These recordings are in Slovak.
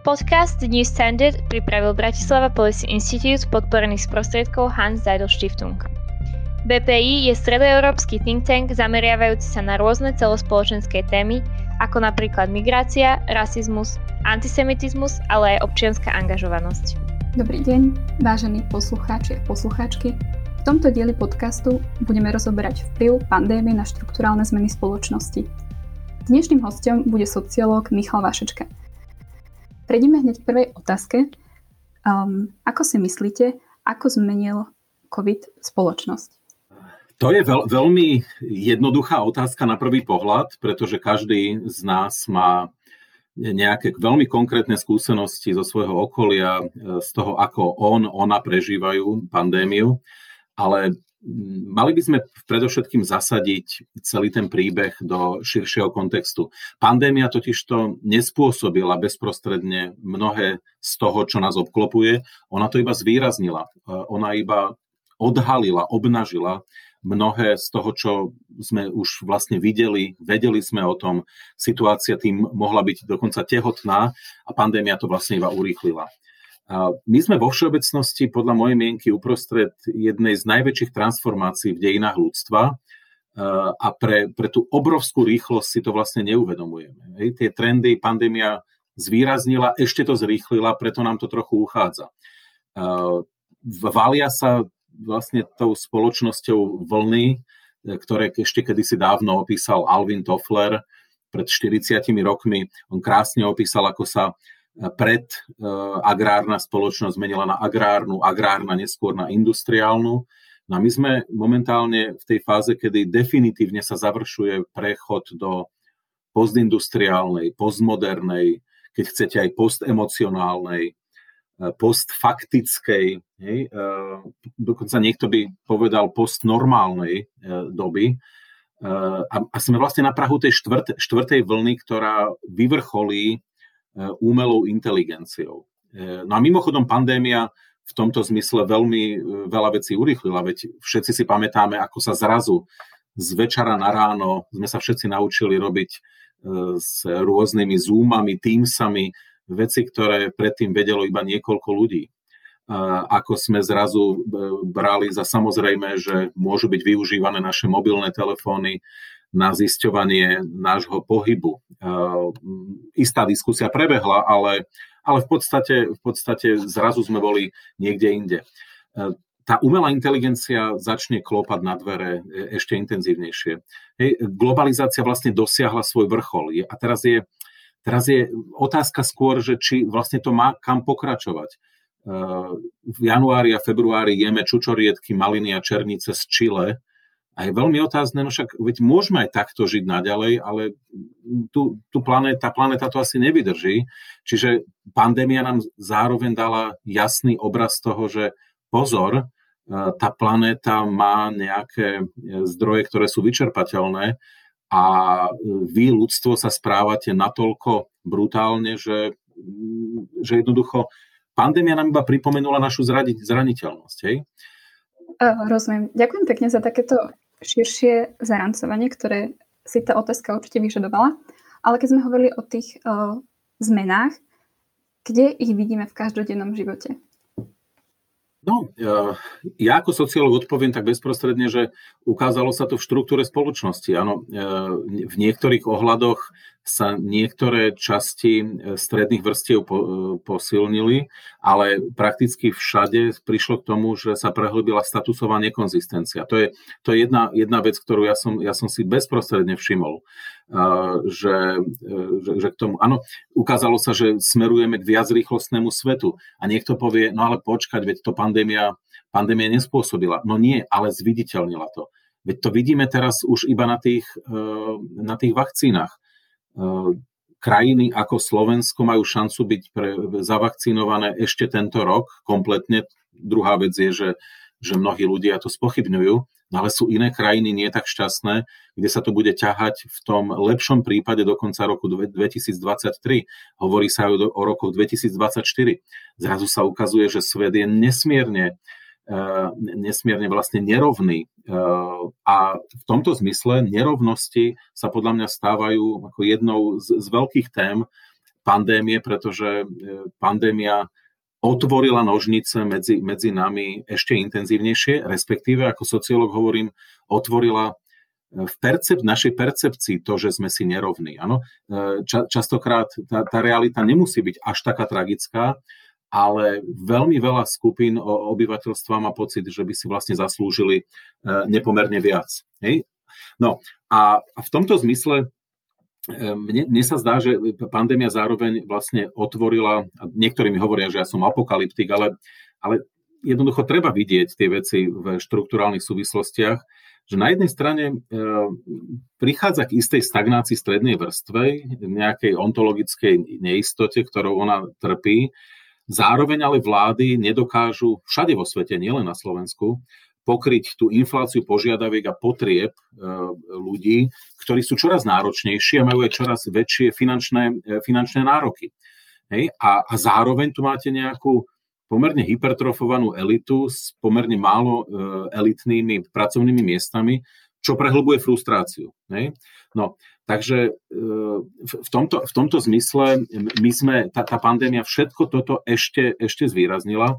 Podcast New Standard pripravil Bratislava Policy Institute podporený z prostriedkov Hans Seidel Stiftung. BPI je stredoeurópsky think tank zameriavajúci sa na rôzne celospoločenské témy, ako napríklad migrácia, rasizmus, antisemitizmus, ale aj občianská angažovanosť. Dobrý deň, vážení poslucháči a poslucháčky. V tomto dieli podcastu budeme rozoberať vplyv pandémie na štruktúrálne zmeny spoločnosti. Dnešným hostom bude sociológ Michal Vašečka – Prejdeme hneď k prvej otázke. Um, ako si myslíte, ako zmenil COVID spoločnosť? To je veľ, veľmi jednoduchá otázka na prvý pohľad, pretože každý z nás má nejaké veľmi konkrétne skúsenosti zo svojho okolia, z toho, ako on, ona prežívajú pandémiu. Ale mali by sme predovšetkým zasadiť celý ten príbeh do širšieho kontextu. Pandémia totiž to nespôsobila bezprostredne mnohé z toho, čo nás obklopuje. Ona to iba zvýraznila. Ona iba odhalila, obnažila mnohé z toho, čo sme už vlastne videli, vedeli sme o tom, situácia tým mohla byť dokonca tehotná a pandémia to vlastne iba urýchlila. My sme vo všeobecnosti, podľa mojej mienky, uprostred jednej z najväčších transformácií v dejinách ľudstva a pre, pre tú obrovskú rýchlosť si to vlastne neuvedomujeme. Tie trendy pandémia zvýraznila, ešte to zrýchlila, preto nám to trochu uchádza. Valia sa vlastne tou spoločnosťou vlny, ktoré ešte kedysi dávno opísal Alvin Toffler pred 40 rokmi. On krásne opísal, ako sa pred e, agrárna spoločnosť zmenila na agrárnu, agrárna neskôr na industriálnu. No a my sme momentálne v tej fáze, kedy definitívne sa završuje prechod do postindustriálnej, postmodernej, keď chcete aj postemocionálnej, e, postfaktickej, hej, e, dokonca niekto by povedal postnormálnej doby. A, sme vlastne na Prahu tej štvrt, štvrtej vlny, ktorá vyvrcholí umelou inteligenciou. E, no a mimochodom pandémia v tomto zmysle veľmi e, veľa vecí urýchlila, veď všetci si pamätáme, ako sa zrazu z večera na ráno sme sa všetci naučili robiť s rôznymi zoomami, teamsami, veci, ktoré predtým vedelo iba niekoľko ľudí. Ako sme zrazu brali za samozrejme, že môžu byť využívané naše mobilné telefóny na zisťovanie nášho pohybu. Istá diskusia prebehla, ale, ale v, podstate, v podstate zrazu sme boli niekde inde. Tá umelá inteligencia začne klopať na dvere e, ešte intenzívnejšie. Hej, globalizácia vlastne dosiahla svoj vrchol. A teraz je, teraz je otázka skôr, že či vlastne to má kam pokračovať. V januári a februári jeme čučoriedky, maliny a černice z Čile, a je veľmi otázne, no však veď môžeme aj takto žiť naďalej, ale tu, tu planéta, planéta to asi nevydrží. Čiže pandémia nám zároveň dala jasný obraz toho, že pozor, e, tá planéta má nejaké e, zdroje, ktoré sú vyčerpateľné a vy, ľudstvo, sa správate natoľko brutálne, že, že jednoducho pandémia nám iba pripomenula našu zraniteľnosť. Hej? Rozumiem. Ďakujem pekne za takéto širšie zarancovanie, ktoré si tá otázka určite vyžadovala. Ale keď sme hovorili o tých uh, zmenách, kde ich vidíme v každodennom živote? No, ja ako sociológ odpoviem tak bezprostredne, že ukázalo sa to v štruktúre spoločnosti. Áno, v niektorých ohľadoch sa niektoré časti stredných vrstiev posilnili, ale prakticky všade prišlo k tomu, že sa prehlbila statusová nekonzistencia. To je, to je jedna, jedna vec, ktorú ja som, ja som si bezprostredne všimol že, že, že k tomu, áno, ukázalo sa, že smerujeme k viac rýchlostnému svetu a niekto povie, no ale počkať, veď to pandémia, pandémia nespôsobila. No nie, ale zviditeľnila to. Veď to vidíme teraz už iba na tých, e, na tých vakcínach. Krajiny ako Slovensko majú šancu byť pre, zavakcinované ešte tento rok kompletne. Druhá vec je, že, že mnohí ľudia to spochybňujú, No ale sú iné krajiny nie tak šťastné, kde sa to bude ťahať v tom lepšom prípade do konca roku 2023. Hovorí sa aj o rokoch 2024. Zrazu sa ukazuje, že svet je nesmierne eh, nesmierne vlastne nerovný. Eh, a v tomto zmysle nerovnosti sa podľa mňa stávajú ako jednou z, z veľkých tém pandémie, pretože pandémia otvorila nožnice medzi, medzi nami ešte intenzívnejšie, respektíve, ako sociológ hovorím, otvorila v percep, našej percepcii to, že sme si nerovní. Ča, častokrát tá, tá realita nemusí byť až taká tragická, ale veľmi veľa skupín obyvateľstva má pocit, že by si vlastne zaslúžili nepomerne viac. Hej? No a, v tomto zmysle mne, mne sa zdá, že pandémia zároveň vlastne otvorila, niektorí mi hovoria, že ja som apokalyptik, ale, ale jednoducho treba vidieť tie veci v štruktúrálnych súvislostiach že na jednej strane e, prichádza k istej stagnácii strednej vrstve, nejakej ontologickej neistote, ktorou ona trpí. Zároveň ale vlády nedokážu všade vo svete, nielen na Slovensku, pokryť tú infláciu požiadaviek a potrieb e, ľudí, ktorí sú čoraz náročnejší a majú aj čoraz väčšie finančné, e, finančné nároky. Hej? A, a zároveň tu máte nejakú pomerne hypertrofovanú elitu s pomerne málo e, elitnými pracovnými miestami, čo prehlbuje frustráciu. Ne? No, takže e, v tomto, v tomto zmysle my sme, tá, tá pandémia všetko toto ešte, ešte zvýraznila.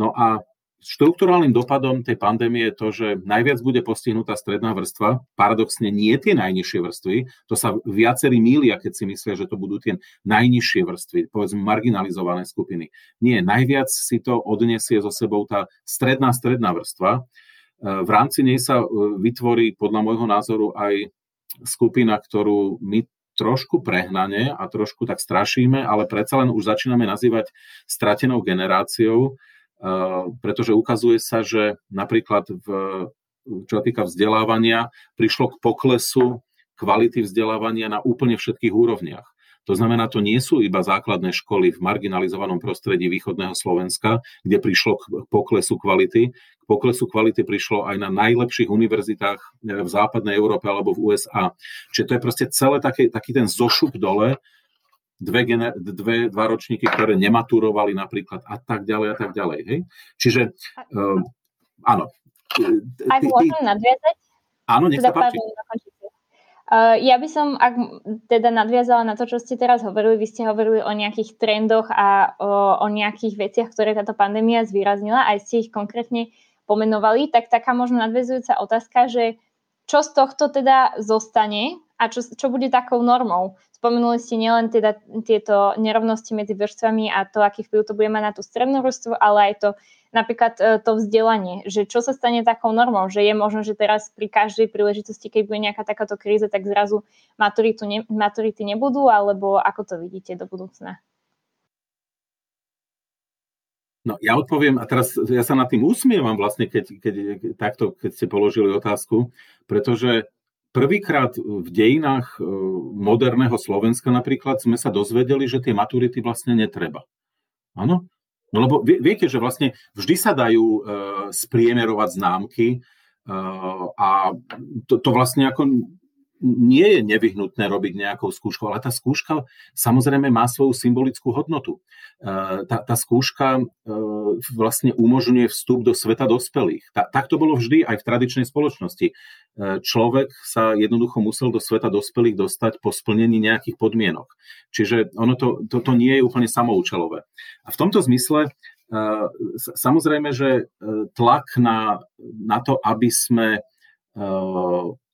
No a Štruktúrálnym dopadom tej pandémie je to, že najviac bude postihnutá stredná vrstva, paradoxne nie tie najnižšie vrstvy, to sa viacerí mília, keď si myslia, že to budú tie najnižšie vrstvy, povedzme marginalizované skupiny. Nie, najviac si to odniesie so sebou tá stredná stredná vrstva. E, v rámci nej sa e, vytvorí podľa môjho názoru aj skupina, ktorú my trošku prehnane a trošku tak strašíme, ale predsa len už začíname nazývať stratenou generáciou, pretože ukazuje sa, že napríklad v, čo týka vzdelávania, prišlo k poklesu kvality vzdelávania na úplne všetkých úrovniach. To znamená, to nie sú iba základné školy v marginalizovanom prostredí východného Slovenska, kde prišlo k poklesu kvality. K poklesu kvality prišlo aj na najlepších univerzitách v západnej Európe alebo v USA. Čiže to je proste celé taký, taký ten zošup dole, dve, gener- dve, dva ročníky, ktoré nematurovali napríklad a tak ďalej a tak ďalej. Hej? Čiže uh, áno. Aj môžem nadviazať? Áno, nech teda sa páči. Uh, ja by som, ak teda nadviazala na to, čo ste teraz hovorili, vy ste hovorili o nejakých trendoch a o, o nejakých veciach, ktoré táto pandémia zvýraznila, aj ste ich konkrétne pomenovali, tak taká možno nadvezujúca otázka, že čo z tohto teda zostane a čo, čo bude takou normou? Spomenuli ste nielen teda tieto nerovnosti medzi vrstvami a to, aký vplyv to bude mať na tú strednú vrstvu, ale aj to napríklad e, to vzdelanie, že čo sa stane takou normou, že je možno, že teraz pri každej príležitosti, keď bude nejaká takáto kríza, tak zrazu maturitu ne, maturity nebudú, alebo ako to vidíte do budúcna? No ja odpoviem, a teraz ja sa nad tým usmievam vlastne, keď, keď, takto, keď ste položili otázku, pretože Prvýkrát v dejinách e, moderného Slovenska napríklad sme sa dozvedeli, že tie maturity vlastne netreba. Áno? No lebo viete, že vlastne vždy sa dajú e, spriemerovať známky e, a to, to vlastne ako nie je nevyhnutné robiť nejakou skúšku, ale tá skúška samozrejme má svoju symbolickú hodnotu. Tá, tá skúška vlastne umožňuje vstup do sveta dospelých. Ta, tak to bolo vždy aj v tradičnej spoločnosti človek sa jednoducho musel do sveta dospelých dostať po splnení nejakých podmienok. Čiže ono to, to, to nie je úplne samoučelové. A v tomto zmysle samozrejme, že tlak na, na to, aby sme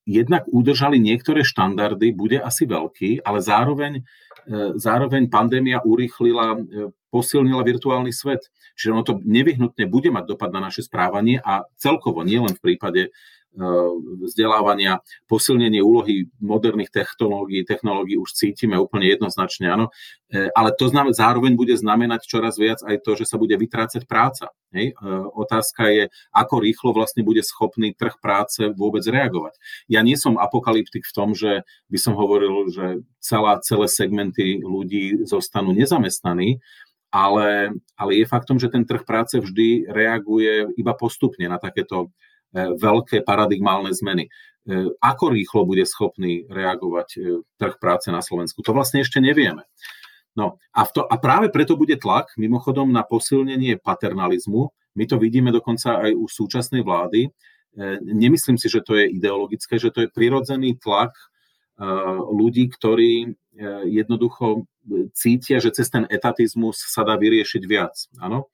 jednak udržali niektoré štandardy, bude asi veľký, ale zároveň, zároveň pandémia urýchlila, posilnila virtuálny svet. Čiže ono to nevyhnutne bude mať dopad na naše správanie a celkovo, nielen v prípade vzdelávania, posilnenie úlohy moderných technológií, technológií už cítime úplne jednoznačne, áno, eh, ale to znamená, zároveň bude znamenať čoraz viac aj to, že sa bude vytrácať práca. Hej? Eh, otázka je, ako rýchlo vlastne bude schopný trh práce vôbec reagovať. Ja nie som apokalyptik v tom, že by som hovoril, že celá, celé segmenty ľudí zostanú nezamestnaní, ale, ale je faktom, že ten trh práce vždy reaguje iba postupne na takéto veľké paradigmálne zmeny. E, ako rýchlo bude schopný reagovať e, trh práce na Slovensku? To vlastne ešte nevieme. No a, to, a práve preto bude tlak, mimochodom, na posilnenie paternalizmu. My to vidíme dokonca aj u súčasnej vlády. Nemyslím si, že to je ideologické, že to je prirodzený tlak ľudí, ktorí jednoducho cítia, že cez ten etatizmus sa dá vyriešiť viac. Áno?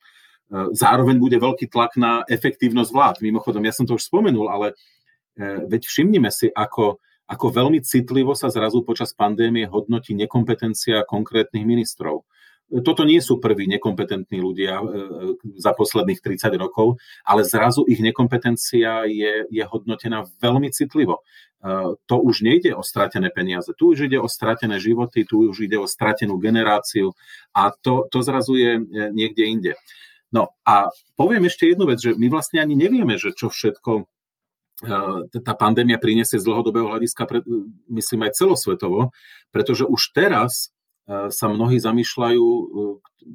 Zároveň bude veľký tlak na efektívnosť vlád. Mimochodom, ja som to už spomenul, ale veď všimnime si, ako, ako veľmi citlivo sa zrazu počas pandémie hodnotí nekompetencia konkrétnych ministrov toto nie sú prví nekompetentní ľudia e, e, za posledných 30 rokov, ale zrazu ich nekompetencia je, je hodnotená veľmi citlivo. To už nejde o stratené peniaze, tu už ide o stratené životy, tu už ide o stratenú generáciu a to, to zrazu je niekde inde. No a poviem ešte jednu vec, že my vlastne ani nevieme, že čo všetko tá pandémia priniesie z dlhodobého hľadiska, myslím aj celosvetovo, pretože už teraz sa mnohí zamýšľajú, e,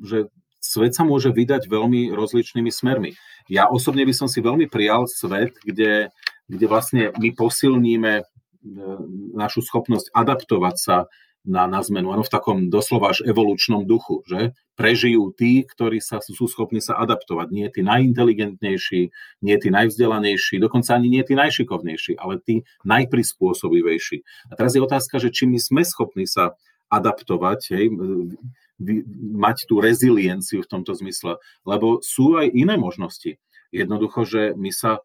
že svet sa môže vydať veľmi rozličnými smermi. Ja osobne by som si veľmi prijal svet, kde, kde vlastne my posilníme e, našu schopnosť adaptovať sa na, na zmenu. Ano, v takom doslova až evolučnom duchu, že prežijú tí, ktorí sa, sú schopní sa adaptovať. Nie tí najinteligentnejší, nie tí najvzdelanejší, dokonca ani nie tí najšikovnejší, ale tí najprispôsobivejší. A teraz je otázka, že či my sme schopní sa adaptovať, hej, mať tú rezilienciu v tomto zmysle. Lebo sú aj iné možnosti. Jednoducho, že my sa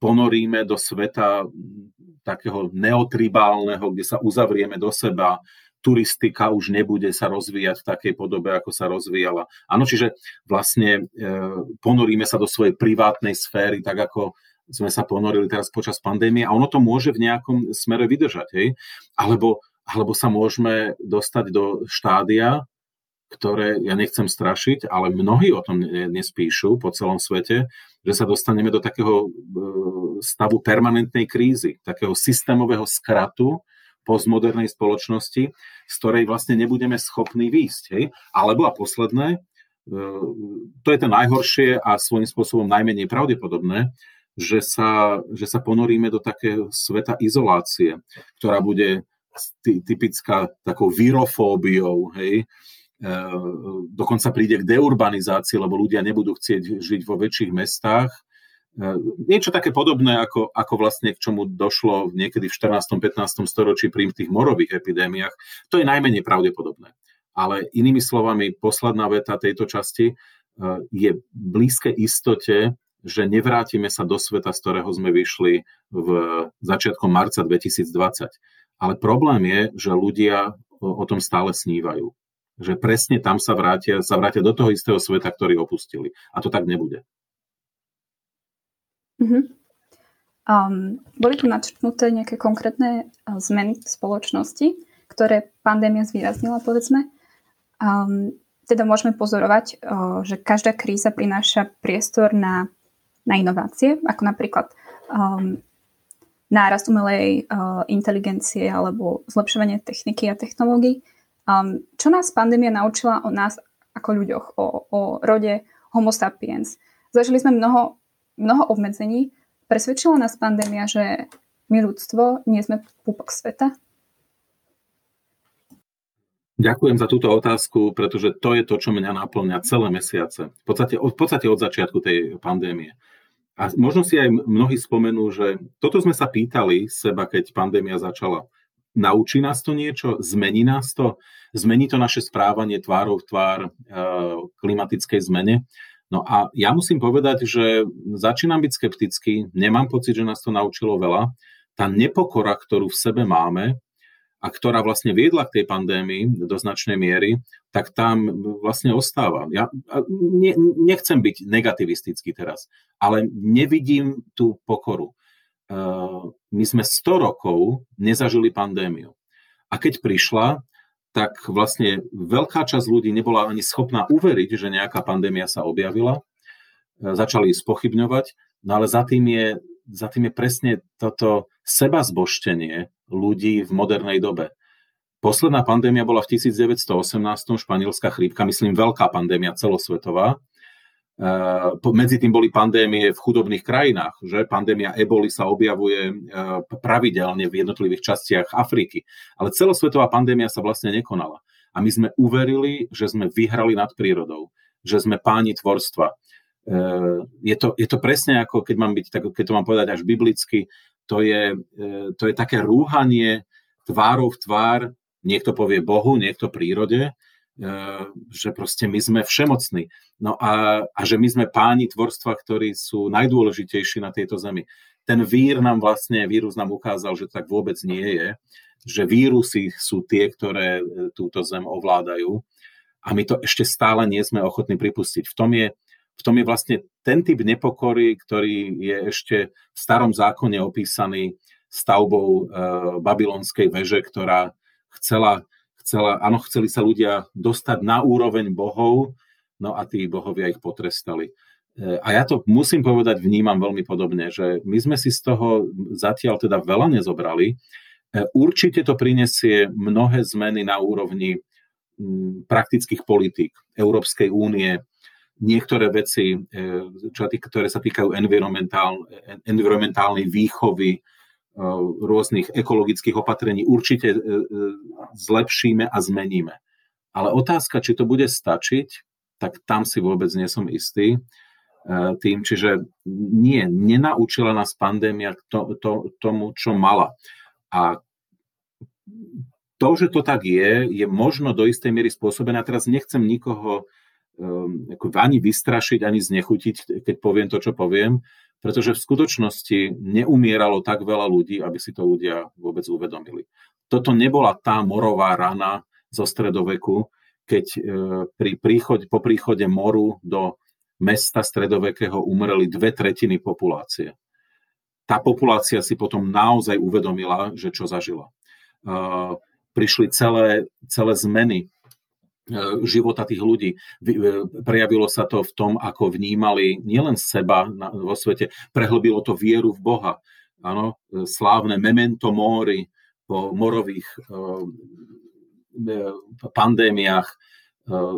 ponoríme do sveta takého neotribálneho, kde sa uzavrieme do seba, turistika už nebude sa rozvíjať v takej podobe, ako sa rozvíjala. Áno, čiže vlastne e, ponoríme sa do svojej privátnej sféry, tak ako sme sa ponorili teraz počas pandémie a ono to môže v nejakom smere vydržať. Hej? Alebo alebo sa môžeme dostať do štádia, ktoré ja nechcem strašiť, ale mnohí o tom nespíšu po celom svete, že sa dostaneme do takého e, stavu permanentnej krízy, takého systémového skratu postmodernej spoločnosti, z ktorej vlastne nebudeme schopní výjsť. Hej? Alebo a posledné, e, to je to najhoršie a svojím spôsobom najmenej pravdepodobné, že sa, že sa ponoríme do takého sveta izolácie, ktorá bude typická takou virofóbiou, hej, dokonca príde k deurbanizácii, lebo ľudia nebudú chcieť žiť vo väčších mestách. E, niečo také podobné, ako, ako vlastne k čomu došlo niekedy v 14. 15. storočí pri tých morových epidémiách. To je najmenej pravdepodobné. Ale inými slovami, posledná veta tejto časti e, je blízke istote, že nevrátime sa do sveta, z ktorého sme vyšli v začiatkom marca 2020 ale problém je, že ľudia o tom stále snívajú. Že presne tam sa vrátia, sa vrátia do toho istého sveta, ktorý opustili. A to tak nebude. Uh-huh. Um, boli tu načrtnuté nejaké konkrétne zmeny v spoločnosti, ktoré pandémia zvýraznila, povedzme. Um, teda môžeme pozorovať, uh, že každá kríza prináša priestor na, na inovácie, ako napríklad um, nárast umelej uh, inteligencie alebo zlepšovanie techniky a technológií. Um, čo nás pandémia naučila o nás ako ľuďoch, o, o rode Homo sapiens? Zažili sme mnoho, mnoho obmedzení. Presvedčila nás pandémia, že my ľudstvo nie sme púpok sveta? Ďakujem za túto otázku, pretože to je to, čo mňa naplňa celé mesiace. V podstate, v podstate od začiatku tej pandémie. A možno si aj mnohí spomenú, že toto sme sa pýtali seba, keď pandémia začala. Naučí nás to niečo? Zmení nás to? Zmení to naše správanie tvárov v tvár e, klimatickej zmene? No a ja musím povedať, že začínam byť skeptický, nemám pocit, že nás to naučilo veľa. Tá nepokora, ktorú v sebe máme, a ktorá vlastne viedla k tej pandémii do značnej miery, tak tam vlastne ostáva. Ja ne, nechcem byť negativistický teraz, ale nevidím tú pokoru. Uh, my sme 100 rokov nezažili pandémiu. A keď prišla, tak vlastne veľká časť ľudí nebola ani schopná uveriť, že nejaká pandémia sa objavila. Uh, začali spochybňovať, no ale za tým je, za tým je presne toto seba zboštenie ľudí v modernej dobe. Posledná pandémia bola v 1918, španielská chrípka, myslím veľká pandémia celosvetová. E, medzi tým boli pandémie v chudobných krajinách, že pandémia eboli sa objavuje e, pravidelne v jednotlivých častiach Afriky. Ale celosvetová pandémia sa vlastne nekonala. A my sme uverili, že sme vyhrali nad prírodou, že sme páni tvorstva. E, je to, je to presne ako, keď, mám byť, tak, keď to mám povedať až biblicky, to je, to je také rúhanie tvárov v tvár niekto povie Bohu, niekto prírode, že proste my sme všemocní. No a, a že my sme páni tvorstva, ktorí sú najdôležitejší na tejto zemi. Ten vír nám vlastne, vírus nám ukázal, že tak vôbec nie je, že vírusy sú tie, ktoré túto zem ovládajú a my to ešte stále nie sme ochotní pripustiť. V tom je, v tom je vlastne ten typ nepokory, ktorý je ešte v starom zákone opísaný stavbou e, babylonskej veže, ktorá chcela, chcela, áno, chceli sa ľudia dostať na úroveň bohov, no a tí bohovia ich potrestali. E, a ja to musím povedať, vnímam veľmi podobne, že my sme si z toho zatiaľ teda veľa nezobrali. E, určite to prinesie mnohé zmeny na úrovni praktických politík Európskej únie, niektoré veci, e, čo ktoré sa týkajú environmentál, environmentálnej výchovy, rôznych ekologických opatrení, určite e, zlepšíme a zmeníme. Ale otázka, či to bude stačiť, tak tam si vôbec nie som istý tým, čiže nie, nenaučila nás pandémia to, to, tomu, čo mala. A to, že to tak je, je možno do istej miery spôsobené. A teraz nechcem nikoho um, ani vystrašiť, ani znechutiť, keď poviem to, čo poviem, pretože v skutočnosti neumieralo tak veľa ľudí, aby si to ľudia vôbec uvedomili. Toto nebola tá morová rana zo stredoveku, keď uh, pri príchode, po príchode moru do mesta stredovekého umreli dve tretiny populácie. Tá populácia si potom naozaj uvedomila, že čo zažila. Uh, prišli celé, celé zmeny e, života tých ľudí. E, prejavilo sa to v tom, ako vnímali nielen seba vo svete, prehlbilo to vieru v Boha. Áno, e, slávne memento mori po morových pandémiách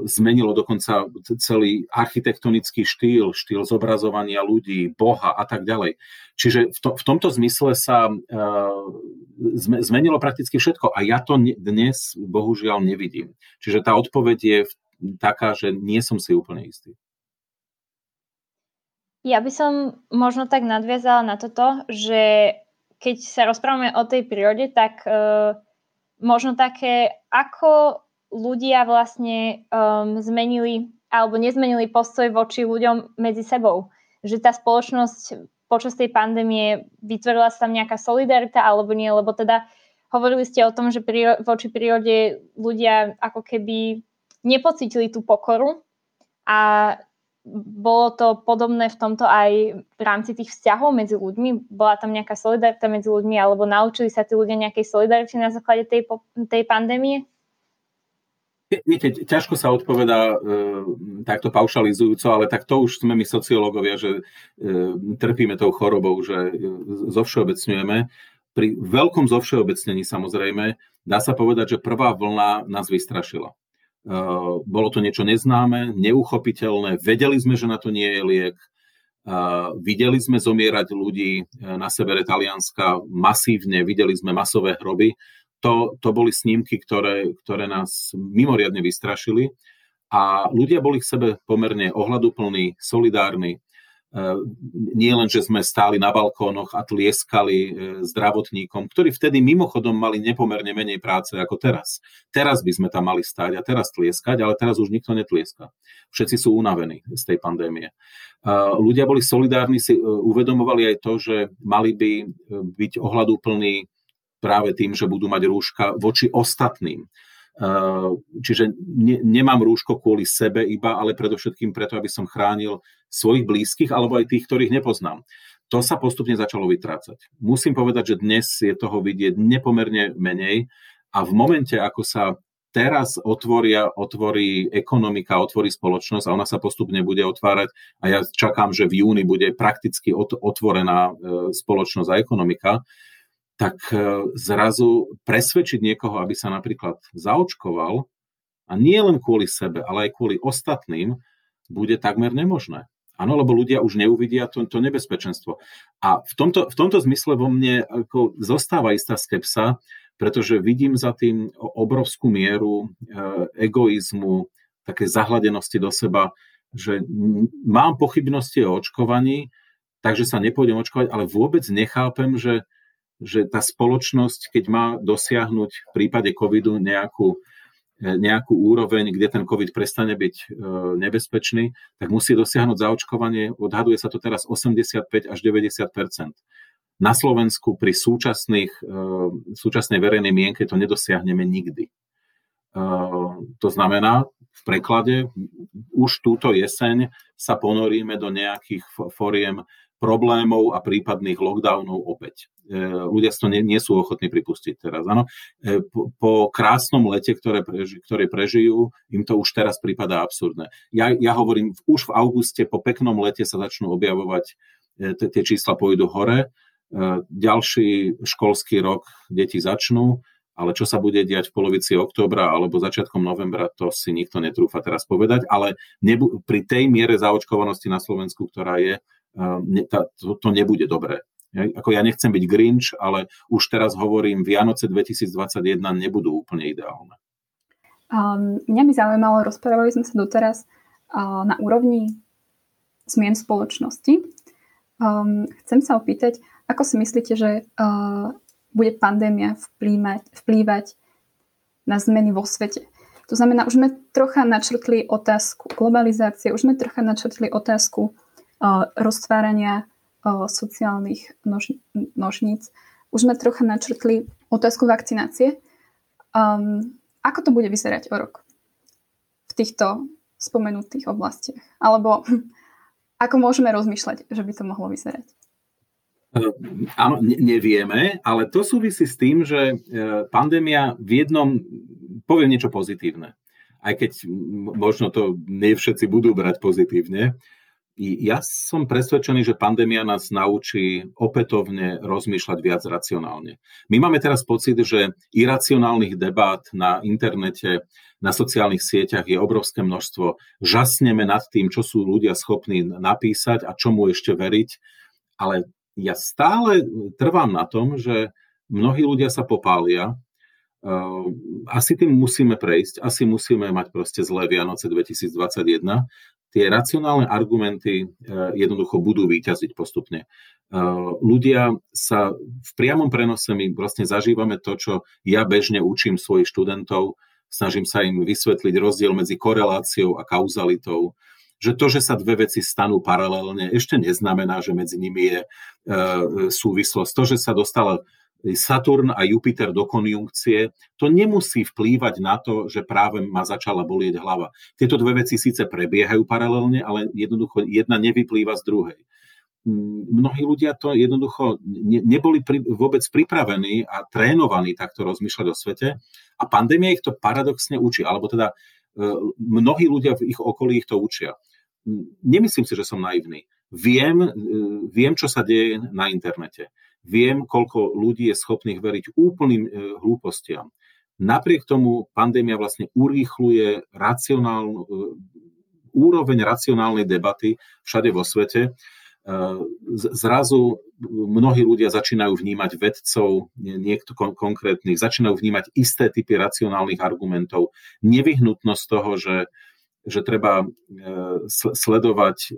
zmenilo dokonca celý architektonický štýl, štýl zobrazovania ľudí, Boha a tak ďalej. Čiže v, to, v tomto zmysle sa zmenilo prakticky všetko a ja to dnes bohužiaľ nevidím. Čiže tá odpoveď je taká, že nie som si úplne istý. Ja by som možno tak nadviazala na toto, že keď sa rozprávame o tej prírode, tak uh, možno také, ako ľudia vlastne um, zmenili alebo nezmenili postoj voči ľuďom medzi sebou. Že tá spoločnosť počas tej pandémie vytvorila sa tam nejaká solidarita alebo nie, lebo teda hovorili ste o tom, že príro- voči prírode ľudia ako keby nepocítili tú pokoru a bolo to podobné v tomto aj v rámci tých vzťahov medzi ľuďmi? Bola tam nejaká solidarita medzi ľuďmi alebo naučili sa tí ľudia nejakej solidarity na základe tej, tej pandémie? Viete, ťažko sa odpovedá e, takto paušalizujúco, ale tak to už sme my sociológovia, že e, trpíme tou chorobou, že e, zovšeobecňujeme. Pri veľkom zovšeobecnení samozrejme dá sa povedať, že prvá vlna nás vystrašila. E, bolo to niečo neznáme, neuchopiteľné, vedeli sme, že na to nie je liek, e, videli sme zomierať ľudí e, na severe Talianska masívne, videli sme masové hroby, to, to boli snímky, ktoré, ktoré nás mimoriadne vystrašili a ľudia boli k sebe pomerne ohľaduplní, solidárni. E, nie len, že sme stáli na balkónoch a tlieskali e, zdravotníkom, ktorí vtedy mimochodom mali nepomerne menej práce ako teraz. Teraz by sme tam mali stáť a teraz tlieskať, ale teraz už nikto netlieska. Všetci sú unavení z tej pandémie. E, ľudia boli solidárni, si uvedomovali aj to, že mali by byť ohľadúplní práve tým, že budú mať rúška voči ostatným. Čiže ne, nemám rúško kvôli sebe iba, ale predovšetkým preto, aby som chránil svojich blízkych alebo aj tých, ktorých nepoznám. To sa postupne začalo vytrácať. Musím povedať, že dnes je toho vidieť nepomerne menej a v momente, ako sa teraz otvoria, otvorí ekonomika, otvorí spoločnosť a ona sa postupne bude otvárať a ja čakám, že v júni bude prakticky otvorená e, spoločnosť a ekonomika, tak e, zrazu presvedčiť niekoho, aby sa napríklad zaočkoval, a nie len kvôli sebe, ale aj kvôli ostatným, bude takmer nemožné. Áno, lebo ľudia už neuvidia to, to nebezpečenstvo. A v tomto, v tomto zmysle vo mne ako zostáva istá skepsa, pretože vidím za tým obrovskú mieru e, egoizmu, také zahladenosti do seba, že mám pochybnosti o očkovaní, takže sa nepôjdem očkovať, ale vôbec nechápem, že že tá spoločnosť, keď má dosiahnuť v prípade covidu nejakú, e, nejakú úroveň, kde ten covid prestane byť e, nebezpečný, tak musí dosiahnuť zaočkovanie, odhaduje sa to teraz 85 až 90% Na Slovensku pri súčasných, e, súčasnej verejnej mienke to nedosiahneme nikdy. To znamená, v preklade už túto jeseň sa ponoríme do nejakých foriem problémov a prípadných lockdownov opäť. E, ľudia to nie, nie sú ochotní pripustiť teraz. Ano? E, po, krásnom lete, ktoré, preži, ktoré prežijú, im to už teraz prípada absurdné. Ja, ja hovorím, už v auguste po peknom lete sa začnú objavovať, e, tie čísla pôjdu hore, ďalší školský rok deti začnú, ale čo sa bude diať v polovici októbra alebo začiatkom novembra, to si nikto netrúfa teraz povedať, ale nebu- pri tej miere zaočkovanosti na Slovensku, ktorá je, tá, to, to nebude dobré. Ja, ako ja nechcem byť Grinch, ale už teraz hovorím, Vianoce 2021 nebudú úplne ideálne. Um, mňa by zaujímalo, rozprávali sme sa doteraz uh, na úrovni zmien spoločnosti. Um, chcem sa opýtať, ako si myslíte, že uh, bude pandémia vplývať, vplývať na zmeny vo svete? To znamená, už sme trocha načrtli otázku globalizácie, už sme trocha načrtli otázku roztvárania sociálnych nož, nožníc. Už sme trocha načrtli otázku vakcinácie. Um, ako to bude vyzerať o rok v týchto spomenutých oblastiach? Alebo ako môžeme rozmýšľať, že by to mohlo vyzerať? Áno, nevieme, ale to súvisí s tým, že e, pandémia v jednom povie niečo pozitívne. Aj keď možno to nie všetci budú brať pozitívne, ja som presvedčený, že pandémia nás naučí opätovne rozmýšľať viac racionálne. My máme teraz pocit, že iracionálnych debát na internete, na sociálnych sieťach je obrovské množstvo. Žasneme nad tým, čo sú ľudia schopní napísať a čomu ešte veriť. Ale ja stále trvám na tom, že mnohí ľudia sa popália. Asi tým musíme prejsť, asi musíme mať proste zlé Vianoce 2021 tie racionálne argumenty e, jednoducho budú výťaziť postupne. E, ľudia sa v priamom prenose my vlastne zažívame to, čo ja bežne učím svojich študentov, snažím sa im vysvetliť rozdiel medzi koreláciou a kauzalitou, že to, že sa dve veci stanú paralelne, ešte neznamená, že medzi nimi je e, súvislosť. To, že sa dostala Saturn a Jupiter do konjunkcie, to nemusí vplývať na to, že práve ma začala bolieť hlava. Tieto dve veci síce prebiehajú paralelne, ale jednoducho jedna nevyplýva z druhej. Mm, mnohí ľudia to jednoducho ne, neboli pri, vôbec pripravení a trénovaní takto rozmýšľať o svete a pandémia ich to paradoxne učí, alebo teda e, mnohí ľudia v ich okolí ich to učia. Mm, nemyslím si, že som naivný. Viem, e, viem, čo sa deje na internete. Viem, koľko ľudí je schopných veriť úplným e, hlúpostiam. Napriek tomu pandémia vlastne urýchluje racionálnu, e, úroveň racionálnej debaty všade vo svete. E, zrazu mnohí ľudia začínajú vnímať vedcov, niekto konkrétnych, začínajú vnímať isté typy racionálnych argumentov, nevyhnutnosť toho, že, že treba sledovať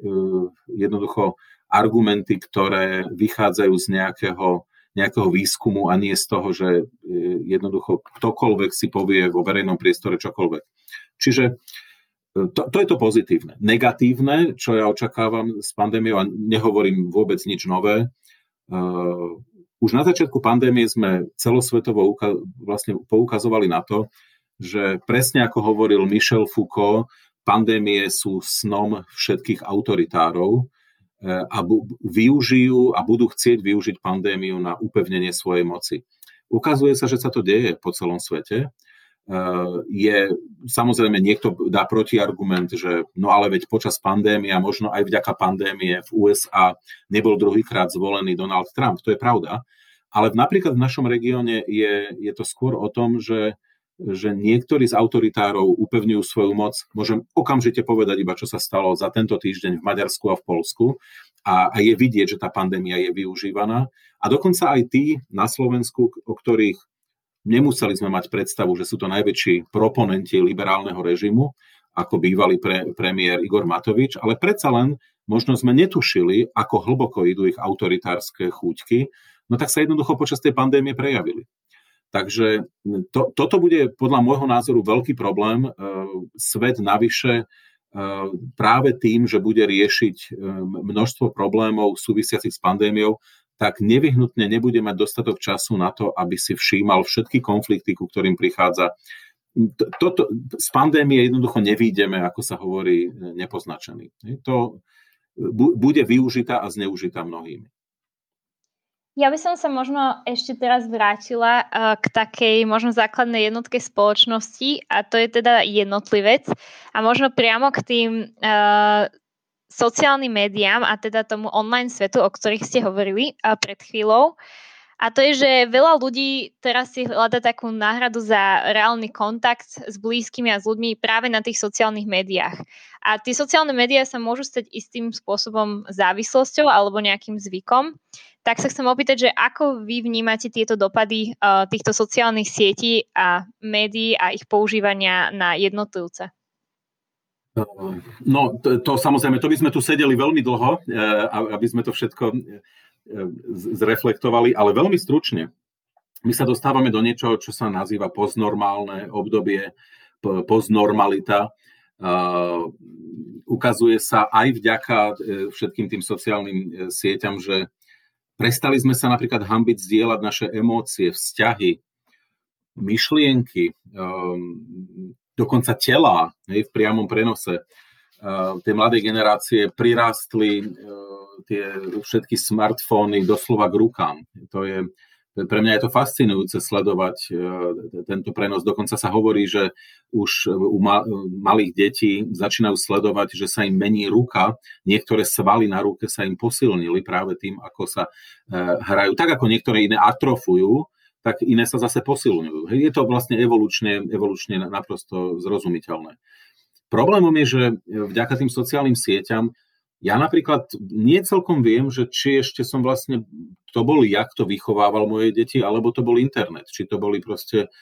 jednoducho argumenty, ktoré vychádzajú z nejakého, nejakého výskumu a nie z toho, že e, jednoducho ktokoľvek si povie vo verejnom priestore čokoľvek. Čiže e, to, to je to pozitívne. Negatívne, čo ja očakávam s pandémiou, a nehovorím vôbec nič nové, uh, už na začiatku pandémie sme celosvetovo uka- vlastne poukazovali na to, že presne ako hovoril Michel Foucault, pandémie sú snom všetkých autoritárov E, a využijú a budú chcieť využiť pandémiu na upevnenie svojej moci. Ukazuje sa, že sa to deje po celom svete. E, je, samozrejme, niekto dá protiargument, že no ale veď počas pandémie a možno aj vďaka pandémie v USA nebol druhýkrát zvolený Donald Trump. To je pravda. Ale napríklad v našom regióne je, je to skôr o tom, že že niektorí z autoritárov upevňujú svoju moc. Môžem okamžite povedať iba, čo sa stalo za tento týždeň v Maďarsku a v Polsku. A, a je vidieť, že tá pandémia je využívaná. A dokonca aj tí na Slovensku, o ktorých nemuseli sme mať predstavu, že sú to najväčší proponenti liberálneho režimu, ako bývalý pre, premiér Igor Matovič, ale predsa len možno sme netušili, ako hlboko idú ich autoritárske chúťky no tak sa jednoducho počas tej pandémie prejavili. Takže to, toto bude podľa môjho názoru veľký problém. Svet navyše práve tým, že bude riešiť množstvo problémov súvisiacich s pandémiou, tak nevyhnutne nebude mať dostatok času na to, aby si všímal všetky konflikty, ku ktorým prichádza. Toto, z pandémie jednoducho nevýjdeme, ako sa hovorí, nepoznačený. To bude využitá a zneužitá mnohými. Ja by som sa možno ešte teraz vrátila k takej možno základnej jednotke spoločnosti a to je teda jednotlivec a možno priamo k tým uh, sociálnym médiám a teda tomu online svetu, o ktorých ste hovorili a pred chvíľou. A to je, že veľa ľudí teraz si hľada takú náhradu za reálny kontakt s blízkymi a s ľuďmi práve na tých sociálnych médiách. A tie sociálne médiá sa môžu stať istým spôsobom závislosťou alebo nejakým zvykom. Tak sa chcem opýtať, že ako vy vnímate tieto dopady uh, týchto sociálnych sietí a médií a ich používania na jednotlivce? No, to, to samozrejme, to by sme tu sedeli veľmi dlho, eh, aby sme to všetko eh, zreflektovali, ale veľmi stručne. My sa dostávame do niečoho, čo sa nazýva postnormálne obdobie, postnormalita. Uh, ukazuje sa aj vďaka všetkým tým sociálnym sieťam, že prestali sme sa napríklad hambiť zdieľať naše emócie, vzťahy, myšlienky, um, dokonca tela hej, v priamom prenose. Uh, tie mladé generácie prirástli uh, tie všetky smartfóny doslova k rukám. To je, pre mňa je to fascinujúce sledovať uh, tento prenos. Dokonca sa hovorí, že už u ma, malých detí začínajú sledovať, že sa im mení ruka. Niektoré svaly na ruke sa im posilnili práve tým, ako sa uh, hrajú. Tak ako niektoré iné atrofujú, tak iné sa zase posilňujú. Je to vlastne evolučne, evolučne naprosto zrozumiteľné. Problémom je, že vďaka tým sociálnym sieťam ja napríklad nie celkom viem, že či ešte som vlastne, to bol jak to vychovával moje deti, alebo to bol internet. Či to boli proste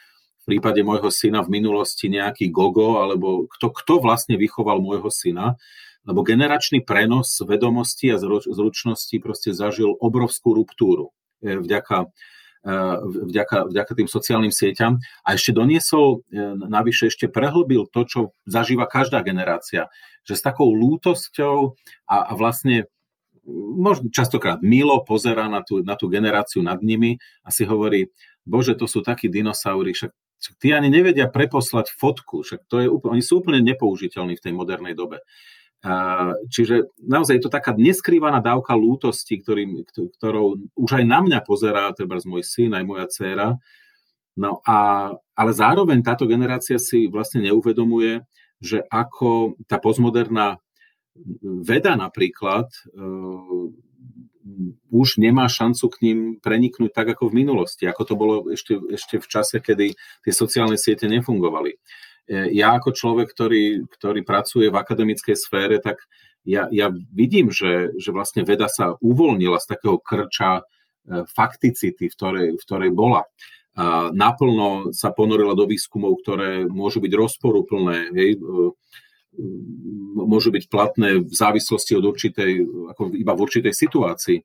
v prípade môjho syna v minulosti nejaký gogo, alebo kto, kto vlastne vychoval môjho syna, lebo generačný prenos vedomostí a zručností proste zažil obrovskú ruptúru e, vďaka vďaka, vďaka tým sociálnym sieťam a ešte doniesol, eh, navyše ešte prehlbil to, čo zažíva každá generácia, že s takou lútosťou a, a vlastne možno častokrát milo pozera na tú, na tú generáciu nad nimi a si hovorí, bože, to sú takí dinosaury, však tí ani nevedia preposlať fotku, však to je, oni sú úplne nepoužiteľní v tej modernej dobe. Čiže naozaj je to taká neskrývaná dávka lútosti, ktorým, ktorou už aj na mňa pozerá treba môj syn, aj moja dcéra. No a, ale zároveň táto generácia si vlastne neuvedomuje, že ako tá postmoderná veda napríklad uh, už nemá šancu k ním preniknúť tak ako v minulosti, ako to bolo ešte, ešte v čase, kedy tie sociálne siete nefungovali. E, ja ako človek, ktorý, ktorý pracuje v akademickej sfére, tak ja, ja vidím, že, že vlastne veda sa uvoľnila z takého krča e, fakticity, v ktorej, v ktorej bola. A naplno sa ponorila do výskumov, ktoré môžu byť rozporúplné, hej, e, môžu byť platné v závislosti od určitej, ako iba v určitej situácii.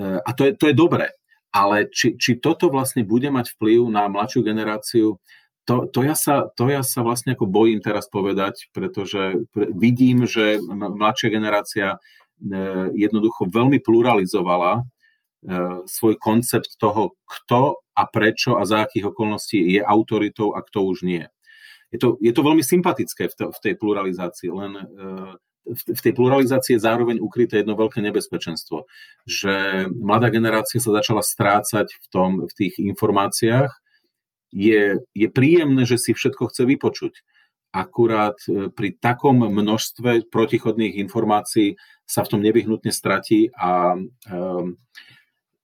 A to je, to je dobré. Ale či, či toto vlastne bude mať vplyv na mladšiu generáciu, to, to, ja sa, to ja sa vlastne ako bojím teraz povedať, pretože vidím, že mladšia generácia e, jednoducho veľmi pluralizovala e, svoj koncept toho, kto a prečo a za akých okolností je autoritou a kto už nie. Je to, je to veľmi sympatické v, to, v tej pluralizácii, len e, v tej pluralizácii je zároveň ukryté jedno veľké nebezpečenstvo, že mladá generácia sa začala strácať v, tom, v tých informáciách je, je príjemné, že si všetko chce vypočuť. Akurát e, pri takom množstve protichodných informácií sa v tom nevyhnutne stratí a, um,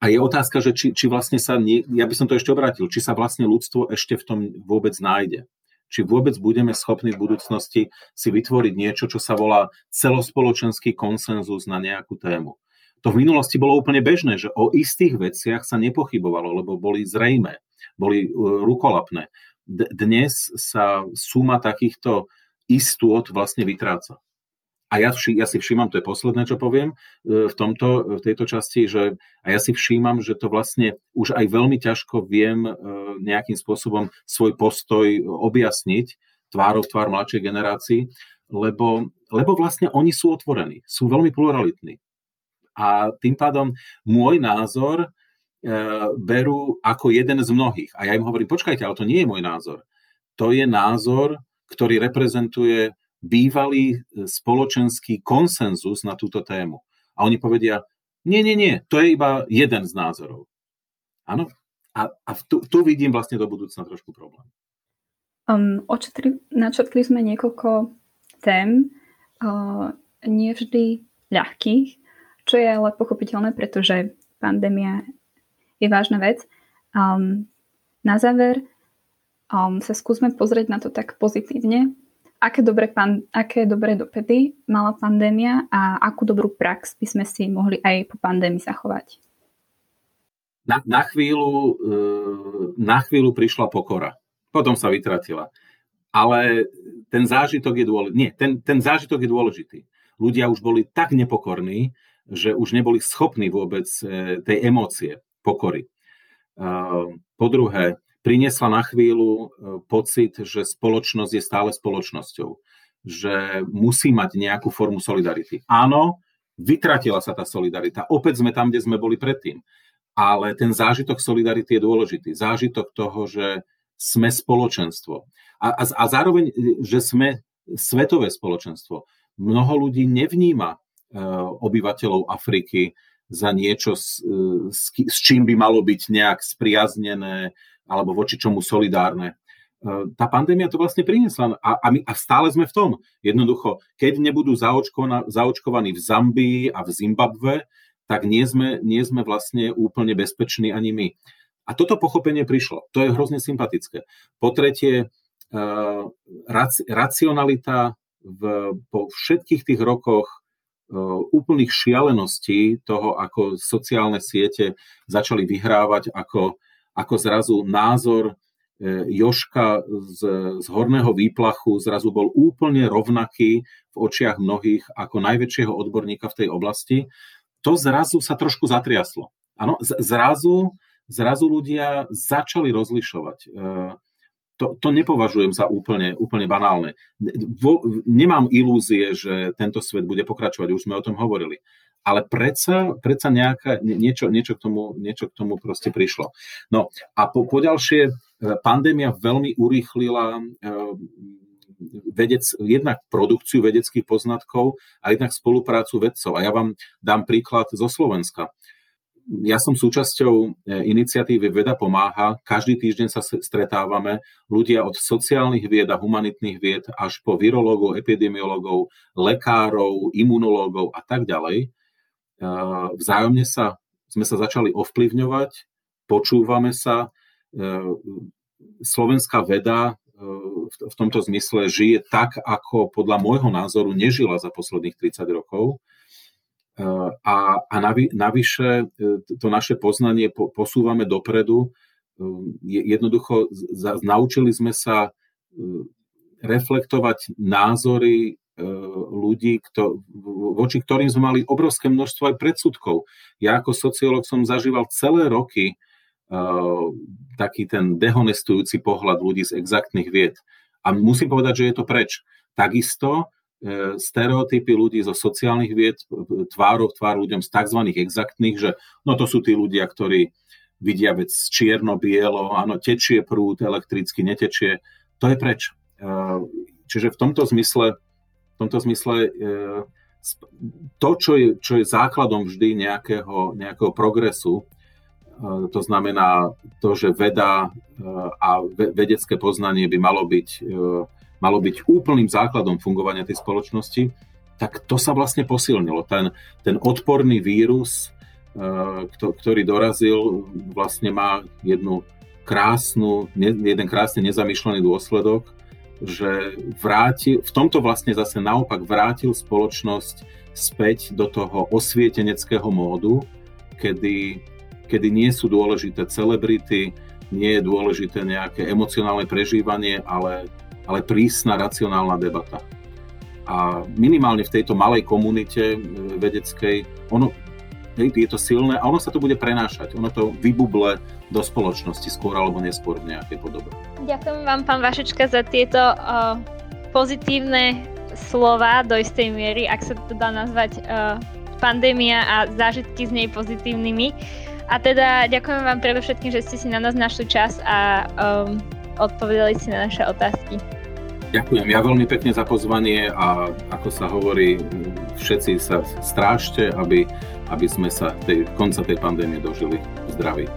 a je otázka, že či, či vlastne sa, nie, ja by som to ešte obrátil, či sa vlastne ľudstvo ešte v tom vôbec nájde. Či vôbec budeme schopní v budúcnosti si vytvoriť niečo, čo sa volá celospoločenský konsenzus na nejakú tému. To v minulosti bolo úplne bežné, že o istých veciach sa nepochybovalo, lebo boli zrejme boli e, rukolapné. Dnes sa suma takýchto istôt vlastne vytráca. a ja, ja si všímam, to je posledné, čo poviem e, v, tomto, v tejto časti, že a ja si všímam, že to vlastne už aj veľmi ťažko viem e, nejakým spôsobom svoj postoj objasniť tvárov tvár mladšej generácii, lebo, lebo vlastne oni sú otvorení, sú veľmi pluralitní. A tým pádom môj názor e, berú ako jeden z mnohých. A ja im hovorím, počkajte, ale to nie je môj názor. To je názor, ktorý reprezentuje bývalý e, spoločenský konsenzus na túto tému. A oni povedia, nie, nie, nie, to je iba jeden z názorov. Áno? A, a tu, tu vidím vlastne do budúcna trošku problém. Um, očetri, načrtli sme niekoľko tém, uh, nie vždy ľahkých, čo je ale pochopiteľné, pretože pandémia je vážna vec. Um, na záver um, sa skúsme pozrieť na to tak pozitívne aké dobré, pan, aké dobré dopady mala pandémia a akú dobrú prax by sme si mohli aj po pandémii zachovať? Na, na, chvíľu, e, na chvíľu prišla pokora. Potom sa vytratila. Ale ten zážitok je dôležitý. Nie, ten, ten zážitok je dôležitý. Ľudia už boli tak nepokorní, že už neboli schopní vôbec e, tej emócie pokory. Po druhé, priniesla na chvíľu e, pocit, že spoločnosť je stále spoločnosťou, že musí mať nejakú formu solidarity. Áno, vytratila sa tá solidarita. Opäť sme tam, kde sme boli predtým. Ale ten zážitok solidarity je dôležitý. Zážitok toho, že sme spoločenstvo. A, a, a zároveň, že sme svetové spoločenstvo. Mnoho ľudí nevníma e, obyvateľov Afriky za niečo, s, e, s, s čím by malo byť nejak spriaznené, alebo voči čomu solidárne. E, tá pandémia to vlastne priniesla a, a, my, a stále sme v tom. Jednoducho, keď nebudú zaočkovaní v Zambii a v Zimbabve, tak nie sme, nie sme vlastne úplne bezpeční ani my. A toto pochopenie prišlo. To je hrozne sympatické. Po tretie, uh, racionalita v, po všetkých tých rokoch úplných šialeností toho, ako sociálne siete začali vyhrávať, ako ako zrazu názor e, Joška z, z horného výplachu zrazu bol úplne rovnaký v očiach mnohých ako najväčšieho odborníka v tej oblasti, to zrazu sa trošku zatriaslo. Áno, zrazu, zrazu ľudia začali rozlišovať. To, to nepovažujem za úplne, úplne banálne. Vo, nemám ilúzie, že tento svet bude pokračovať, už sme o tom hovorili ale predsa, predsa nejaká, niečo, niečo, k tomu, niečo k tomu proste prišlo. No a po, po ďalšie, e, pandémia veľmi urýchlila e, vedec, jednak produkciu vedeckých poznatkov a jednak spoluprácu vedcov. A ja vám dám príklad zo Slovenska. Ja som súčasťou e, iniciatívy Veda pomáha. Každý týždeň sa stretávame ľudia od sociálnych vied a humanitných vied až po virológov, epidemiológov, lekárov, imunológov a tak ďalej vzájomne sa, sme sa začali ovplyvňovať, počúvame sa, e, slovenská veda e, v tomto zmysle žije tak, ako podľa môjho názoru nežila za posledných 30 rokov. E, a, a navi, navyše to naše poznanie posúvame dopredu. Jednoducho naučili sme sa reflektovať názory E, ľudí, kto, voči ktorým sme mali obrovské množstvo aj predsudkov. Ja ako sociológ som zažíval celé roky taký ten dehonestujúci pohľad ľudí z exaktných vied. A musím povedať, že je to preč. Takisto stereotypy ľudí zo sociálnych vied, tvárov tvár ľuďom z tzv. exaktných, že no to sú tí ľudia, ktorí vidia vec čierno-bielo, áno, tečie prúd, elektricky netečie, to je preč. Uh, čiže v tomto zmysle v tomto zmysle e, to, čo je, čo je základom vždy nejakého, nejakého progresu, e, to znamená to, že veda e, a vedecké poznanie by malo byť, malo byť úplným základom fungovania tej spoločnosti, tak to sa vlastne posilnilo. Ten, ten odporný vírus, ktorý dorazil, vlastne má jednu krásnu, jeden krásne nezamýšľaný dôsledok, že vrátil, v tomto vlastne zase naopak vrátil spoločnosť späť do toho osvieteneckého módu, kedy, kedy nie sú dôležité celebrity, nie je dôležité nejaké emocionálne prežívanie, ale, ale prísna racionálna debata. a minimálne v tejto malej komunite e, vedeckej, ono, je to silné a ono sa to bude prenášať. Ono to vybuble do spoločnosti skôr alebo neskôr v nejakej podobe. Ďakujem vám, pán Vašečka, za tieto uh, pozitívne slova do istej miery, ak sa to dá nazvať uh, pandémia a zážitky z nej pozitívnymi. A teda ďakujem vám predovšetkým, že ste si na nás našli čas a um, odpovedali si na naše otázky. Ďakujem ja veľmi pekne za pozvanie a ako sa hovorí, všetci sa strážte, aby, aby sme sa tej, konca tej pandémie dožili zdraví.